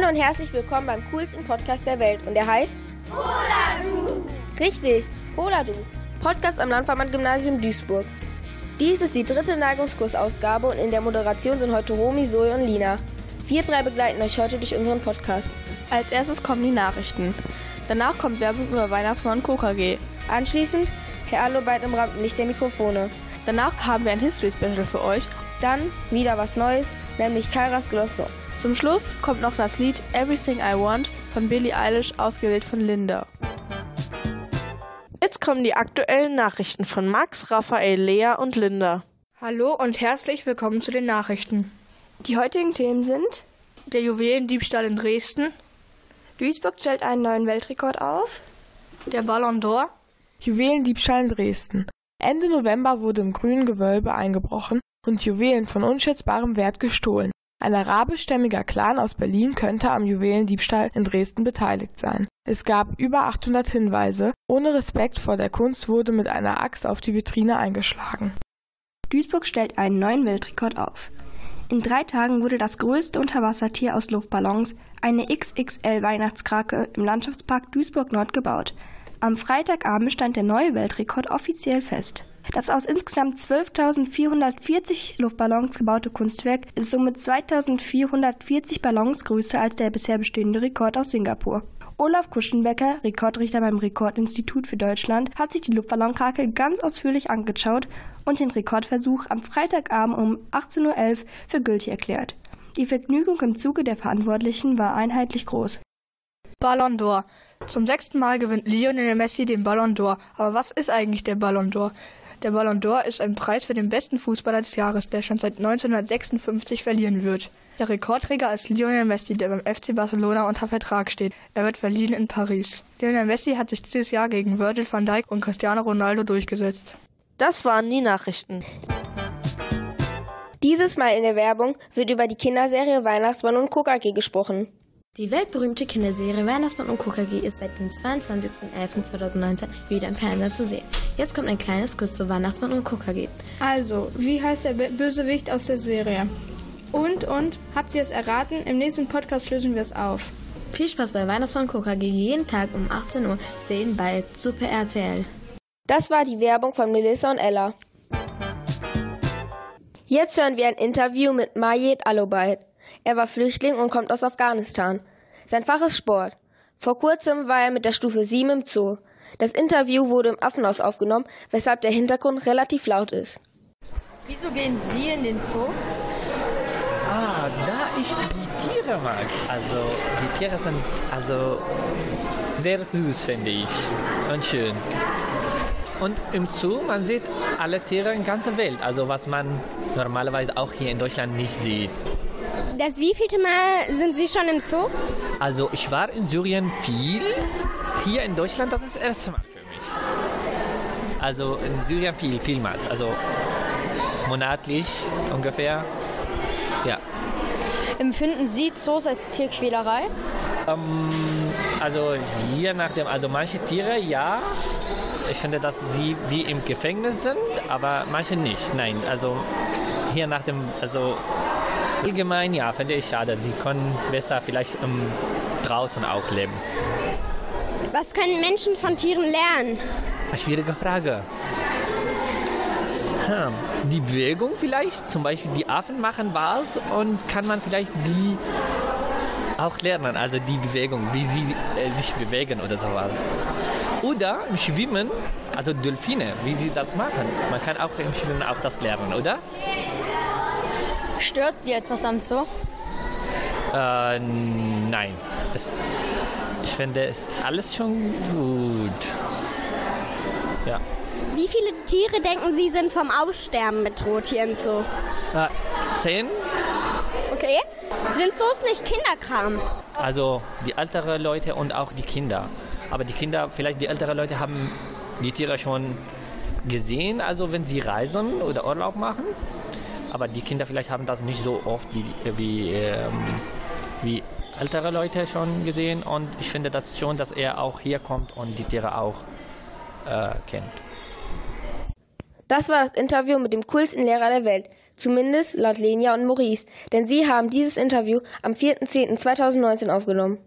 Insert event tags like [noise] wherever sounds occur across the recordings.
Hallo und herzlich willkommen beim coolsten Podcast der Welt und der heißt Poladu. Richtig, Poladu. Podcast am Landverband-Gymnasium Duisburg. Dies ist die dritte Neigungskursausgabe und in der Moderation sind heute Romy, Zoe und Lina. Wir drei begleiten euch heute durch unseren Podcast. Als erstes kommen die Nachrichten. Danach kommt Werbung über Weihnachtsmann und KKG. Anschließend Herr Allobeit im Rampenlicht der Mikrofone. Danach haben wir ein History Special für euch. Dann wieder was Neues, nämlich Kairas Glosse. Zum Schluss kommt noch das Lied Everything I Want von Billie Eilish, ausgewählt von Linda. Jetzt kommen die aktuellen Nachrichten von Max, Raphael, Lea und Linda. Hallo und herzlich willkommen zu den Nachrichten. Die heutigen Themen sind der Juwelendiebstahl in Dresden, Duisburg stellt einen neuen Weltrekord auf, der Ballon d'Or, Juwelendiebstahl in Dresden. Ende November wurde im grünen Gewölbe eingebrochen und Juwelen von unschätzbarem Wert gestohlen. Ein arabischstämmiger Clan aus Berlin könnte am Juwelendiebstahl in Dresden beteiligt sein. Es gab über 800 Hinweise. Ohne Respekt vor der Kunst wurde mit einer Axt auf die Vitrine eingeschlagen. Duisburg stellt einen neuen Weltrekord auf. In drei Tagen wurde das größte Unterwassertier aus Luftballons, eine XXL-Weihnachtskrake, im Landschaftspark Duisburg-Nord gebaut. Am Freitagabend stand der neue Weltrekord offiziell fest. Das aus insgesamt 12.440 Luftballons gebaute Kunstwerk ist somit 2.440 Ballons größer als der bisher bestehende Rekord aus Singapur. Olaf Kuschenbecker, Rekordrichter beim Rekordinstitut für Deutschland, hat sich die Luftballonkrake ganz ausführlich angeschaut und den Rekordversuch am Freitagabend um 18.11 Uhr für gültig erklärt. Die Vergnügung im Zuge der Verantwortlichen war einheitlich groß. Ballon d'Or. Zum sechsten Mal gewinnt Lionel Messi den Ballon d'Or. Aber was ist eigentlich der Ballon d'Or? Der Ballon d'Or ist ein Preis für den besten Fußballer des Jahres, der schon seit 1956 verliehen wird. Der Rekordträger ist Lionel Messi, der beim FC Barcelona unter Vertrag steht. Er wird verliehen in Paris. Lionel Messi hat sich dieses Jahr gegen Virgil van Dijk und Cristiano Ronaldo durchgesetzt. Das waren die Nachrichten. Dieses Mal in der Werbung wird über die Kinderserie Weihnachtsmann und KKG gesprochen. Die weltberühmte Kinderserie Weihnachtsmann und KKG ist seit dem 22.11.2019 wieder im Fernsehen zu sehen. Jetzt kommt ein kleines Kuss zu Weihnachtsmann und KKG. Also, wie heißt der Bösewicht aus der Serie? Und, und, habt ihr es erraten? Im nächsten Podcast lösen wir es auf. Viel Spaß bei Weihnachtsmann und KKG jeden Tag um 18.10 Uhr bei Super RTL. Das war die Werbung von Melissa und Ella. Jetzt hören wir ein Interview mit Majed Alobait. Er war Flüchtling und kommt aus Afghanistan. Sein Fach ist Sport. Vor kurzem war er mit der Stufe 7 im Zoo. Das Interview wurde im Affenhaus aufgenommen, weshalb der Hintergrund relativ laut ist. Wieso gehen Sie in den Zoo? Ah, da ich die Tiere mag. Also, die Tiere sind also sehr süß, finde ich. Und schön. Und im Zoo, man sieht alle Tiere in der ganzen Welt. Also, was man normalerweise auch hier in Deutschland nicht sieht. Das wievielte Mal sind Sie schon im Zoo? Also ich war in Syrien viel. Hier in Deutschland, das ist das erste Mal für mich. Also in Syrien viel, vielmals. Also monatlich ungefähr. Ja. Empfinden Sie Zoos als Tierquälerei? Ähm, also je nachdem, also manche Tiere ja. Ich finde, dass sie wie im Gefängnis sind, aber manche nicht. Nein, also hier nach dem, also Allgemein ja, finde ich schade. Sie können besser vielleicht um, draußen auch leben. Was können Menschen von Tieren lernen? Eine schwierige Frage. Hm. Die Bewegung vielleicht, zum Beispiel die Affen machen was und kann man vielleicht die auch lernen, also die Bewegung, wie sie äh, sich bewegen oder sowas. Oder im Schwimmen, also Delfine, wie sie das machen. Man kann auch im Schwimmen auch das lernen, oder? Stört Sie etwas am Zoo? Äh, nein. Es, ich finde, es ist alles schon gut. Ja. Wie viele Tiere denken Sie sind vom Aussterben bedroht hier im Zoo? Äh, zehn. Okay. Sind Zoos nicht Kinderkram? Also die älteren Leute und auch die Kinder. Aber die Kinder, vielleicht die älteren Leute haben die Tiere schon gesehen, also wenn sie reisen oder Urlaub machen. Aber die Kinder vielleicht haben das nicht so oft wie, wie, ähm, wie ältere Leute schon gesehen. Und ich finde das schon, dass er auch hier kommt und die Tiere auch äh, kennt. Das war das Interview mit dem coolsten Lehrer der Welt. Zumindest laut Lenia und Maurice, denn sie haben dieses Interview am 4.10.2019 aufgenommen.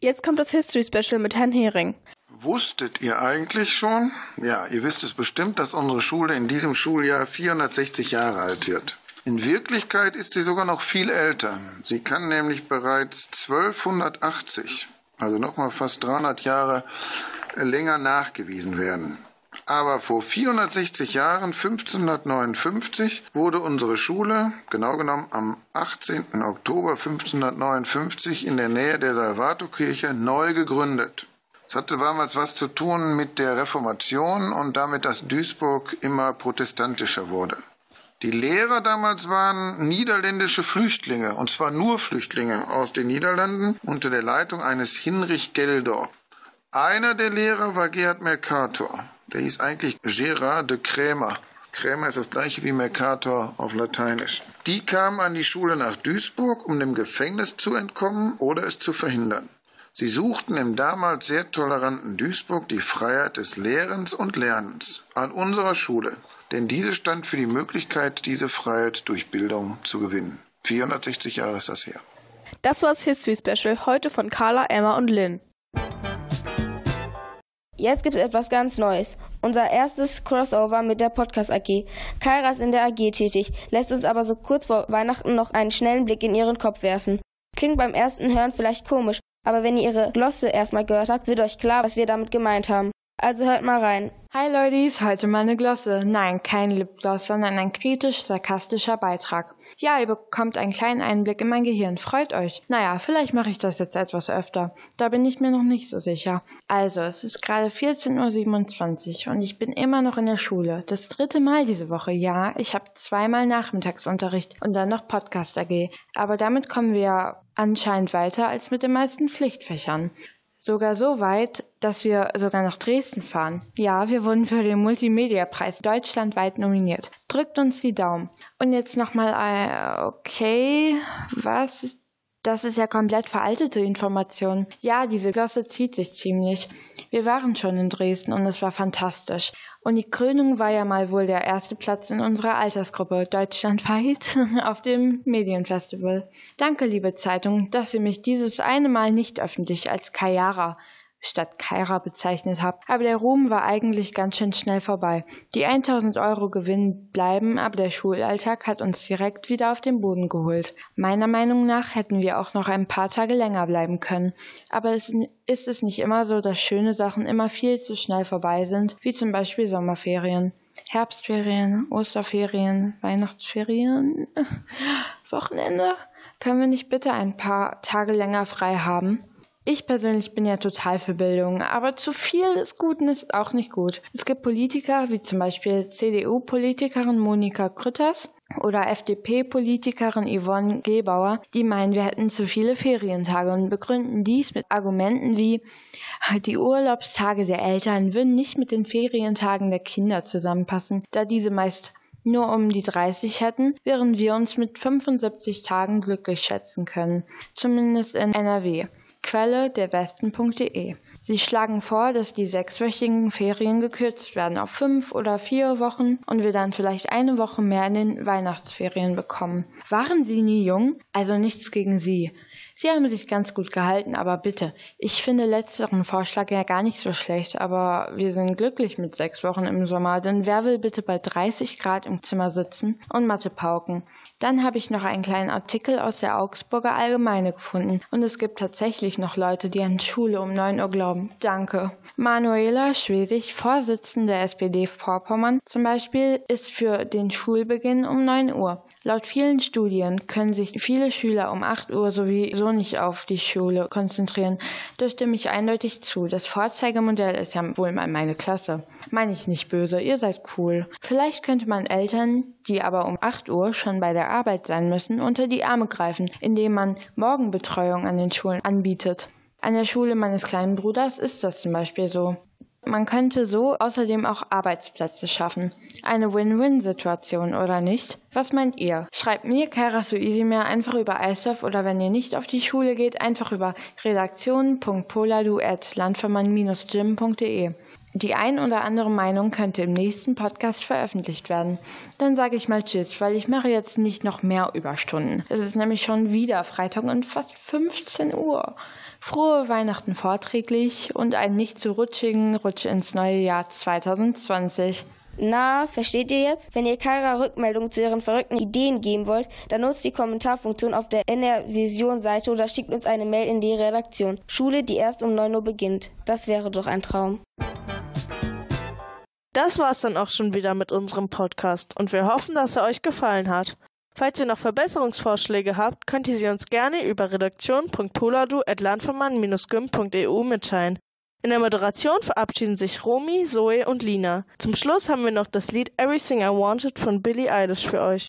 Jetzt kommt das History Special mit Herrn Hering. Wusstet ihr eigentlich schon? Ja, ihr wisst es bestimmt, dass unsere Schule in diesem Schuljahr 460 Jahre alt wird. In Wirklichkeit ist sie sogar noch viel älter. Sie kann nämlich bereits 1280, also nochmal fast 300 Jahre länger nachgewiesen werden. Aber vor 460 Jahren, 1559, wurde unsere Schule, genau genommen am 18. Oktober 1559 in der Nähe der Salvatorkirche, neu gegründet. Es hatte damals was zu tun mit der Reformation und damit, dass Duisburg immer protestantischer wurde. Die Lehrer damals waren niederländische Flüchtlinge, und zwar nur Flüchtlinge aus den Niederlanden unter der Leitung eines Hinrich Geldor. Einer der Lehrer war Gerhard Mercator. Der hieß eigentlich Gérard de Krämer. Krämer ist das gleiche wie Mercator auf Lateinisch. Die kamen an die Schule nach Duisburg, um dem Gefängnis zu entkommen oder es zu verhindern. Sie suchten im damals sehr toleranten Duisburg die Freiheit des Lehrens und Lernens an unserer Schule, denn diese stand für die Möglichkeit, diese Freiheit durch Bildung zu gewinnen. 460 Jahre ist das her. Das war das History Special, heute von Carla, Emma und Lynn. Jetzt gibt es etwas ganz Neues. Unser erstes Crossover mit der Podcast AG. Kaira ist in der AG tätig, lässt uns aber so kurz vor Weihnachten noch einen schnellen Blick in ihren Kopf werfen. Klingt beim ersten Hören vielleicht komisch, aber wenn ihr ihre Glosse erstmal gehört habt, wird euch klar, was wir damit gemeint haben. Also hört mal rein. Hi Leute, heute mal eine Glosse. Nein, kein Lipgloss, sondern ein kritisch-sarkastischer Beitrag. Ja, ihr bekommt einen kleinen Einblick in mein Gehirn. Freut euch. Naja, vielleicht mache ich das jetzt etwas öfter. Da bin ich mir noch nicht so sicher. Also, es ist gerade 14.27 Uhr und ich bin immer noch in der Schule. Das dritte Mal diese Woche. Ja, ich habe zweimal Nachmittagsunterricht und dann noch Podcast AG. Aber damit kommen wir anscheinend weiter als mit den meisten Pflichtfächern. Sogar so weit, dass wir sogar nach Dresden fahren. Ja, wir wurden für den Multimedia-Preis deutschlandweit nominiert. Drückt uns die Daumen. Und jetzt nochmal, äh, okay, was das ist ja komplett veraltete Information. Ja, diese Klasse zieht sich ziemlich. Wir waren schon in Dresden und es war fantastisch. Und die Krönung war ja mal wohl der erste Platz in unserer Altersgruppe deutschlandweit [laughs] auf dem Medienfestival. Danke, liebe Zeitung, dass ihr mich dieses eine Mal nicht öffentlich als Kayara statt Kaira bezeichnet habe. Aber der Ruhm war eigentlich ganz schön schnell vorbei. Die 1000 Euro Gewinn bleiben, aber der Schulalltag hat uns direkt wieder auf den Boden geholt. Meiner Meinung nach hätten wir auch noch ein paar Tage länger bleiben können. Aber es ist es nicht immer so, dass schöne Sachen immer viel zu schnell vorbei sind, wie zum Beispiel Sommerferien. Herbstferien, Osterferien, Weihnachtsferien, [laughs] Wochenende. Können wir nicht bitte ein paar Tage länger frei haben? Ich persönlich bin ja total für Bildung, aber zu viel des Guten ist auch nicht gut. Es gibt Politiker, wie zum Beispiel CDU-Politikerin Monika Krütters oder FDP-Politikerin Yvonne Gebauer, die meinen, wir hätten zu viele Ferientage und begründen dies mit Argumenten wie, die Urlaubstage der Eltern würden nicht mit den Ferientagen der Kinder zusammenpassen, da diese meist nur um die 30 hätten, während wir uns mit 75 Tagen glücklich schätzen können, zumindest in NRW. Quelle derwesten.de. Sie schlagen vor, dass die sechswöchigen Ferien gekürzt werden auf fünf oder vier Wochen und wir dann vielleicht eine Woche mehr in den Weihnachtsferien bekommen. Waren Sie nie jung? Also nichts gegen Sie. Sie haben sich ganz gut gehalten, aber bitte, ich finde letzteren Vorschlag ja gar nicht so schlecht, aber wir sind glücklich mit sechs Wochen im Sommer, denn wer will bitte bei 30 Grad im Zimmer sitzen und Mathe pauken? Dann habe ich noch einen kleinen Artikel aus der Augsburger Allgemeine gefunden. Und es gibt tatsächlich noch Leute, die an Schule um 9 Uhr glauben. Danke. Manuela Schwesig, Vorsitzende der SPD Vorpommern zum Beispiel, ist für den Schulbeginn um 9 Uhr. Laut vielen Studien können sich viele Schüler um 8 Uhr sowieso nicht auf die Schule konzentrieren. Da stimme ich eindeutig zu. Das Vorzeigemodell ist ja wohl mal meine Klasse. Meine ich nicht böse, ihr seid cool. Vielleicht könnte man Eltern, die aber um 8 Uhr schon bei der Arbeit sein müssen, unter die Arme greifen, indem man Morgenbetreuung an den Schulen anbietet. An der Schule meines kleinen Bruders ist das zum Beispiel so. Man könnte so außerdem auch Arbeitsplätze schaffen. Eine Win-Win-Situation, oder nicht? Was meint ihr? Schreibt mir, Kaira Suisimir, einfach über iSurf oder wenn ihr nicht auf die Schule geht, einfach über redaktion.poladu.landvermann-gym.de. Die ein oder andere Meinung könnte im nächsten Podcast veröffentlicht werden. Dann sage ich mal Tschüss, weil ich mache jetzt nicht noch mehr Überstunden. Es ist nämlich schon wieder Freitag und fast 15 Uhr. Frohe Weihnachten vorträglich und einen nicht zu rutschigen Rutsch ins neue Jahr 2020. Na, versteht ihr jetzt? Wenn ihr Kaira Rückmeldung zu ihren verrückten Ideen geben wollt, dann nutzt die Kommentarfunktion auf der NR Vision Seite oder schickt uns eine Mail in die Redaktion. Schule, die erst um 9 Uhr beginnt. Das wäre doch ein Traum. Das war's dann auch schon wieder mit unserem Podcast und wir hoffen, dass er euch gefallen hat. Falls ihr noch Verbesserungsvorschläge habt, könnt ihr sie uns gerne über redaktion.poladu.landvermann-gym.eu mitteilen. In der Moderation verabschieden sich Romy, Zoe und Lina. Zum Schluss haben wir noch das Lied Everything I Wanted von Billie Eilish für euch.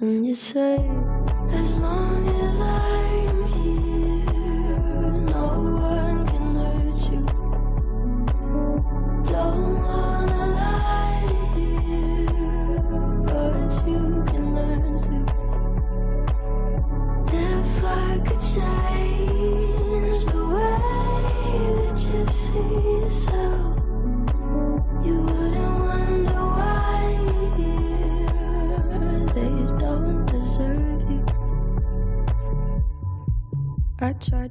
And you say, as long as I'm here, no one can hurt you. Don't wanna lie here, but you can learn to. If I could change the way that you see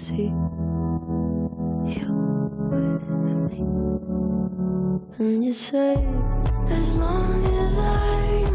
see you with me. And you say, as long as I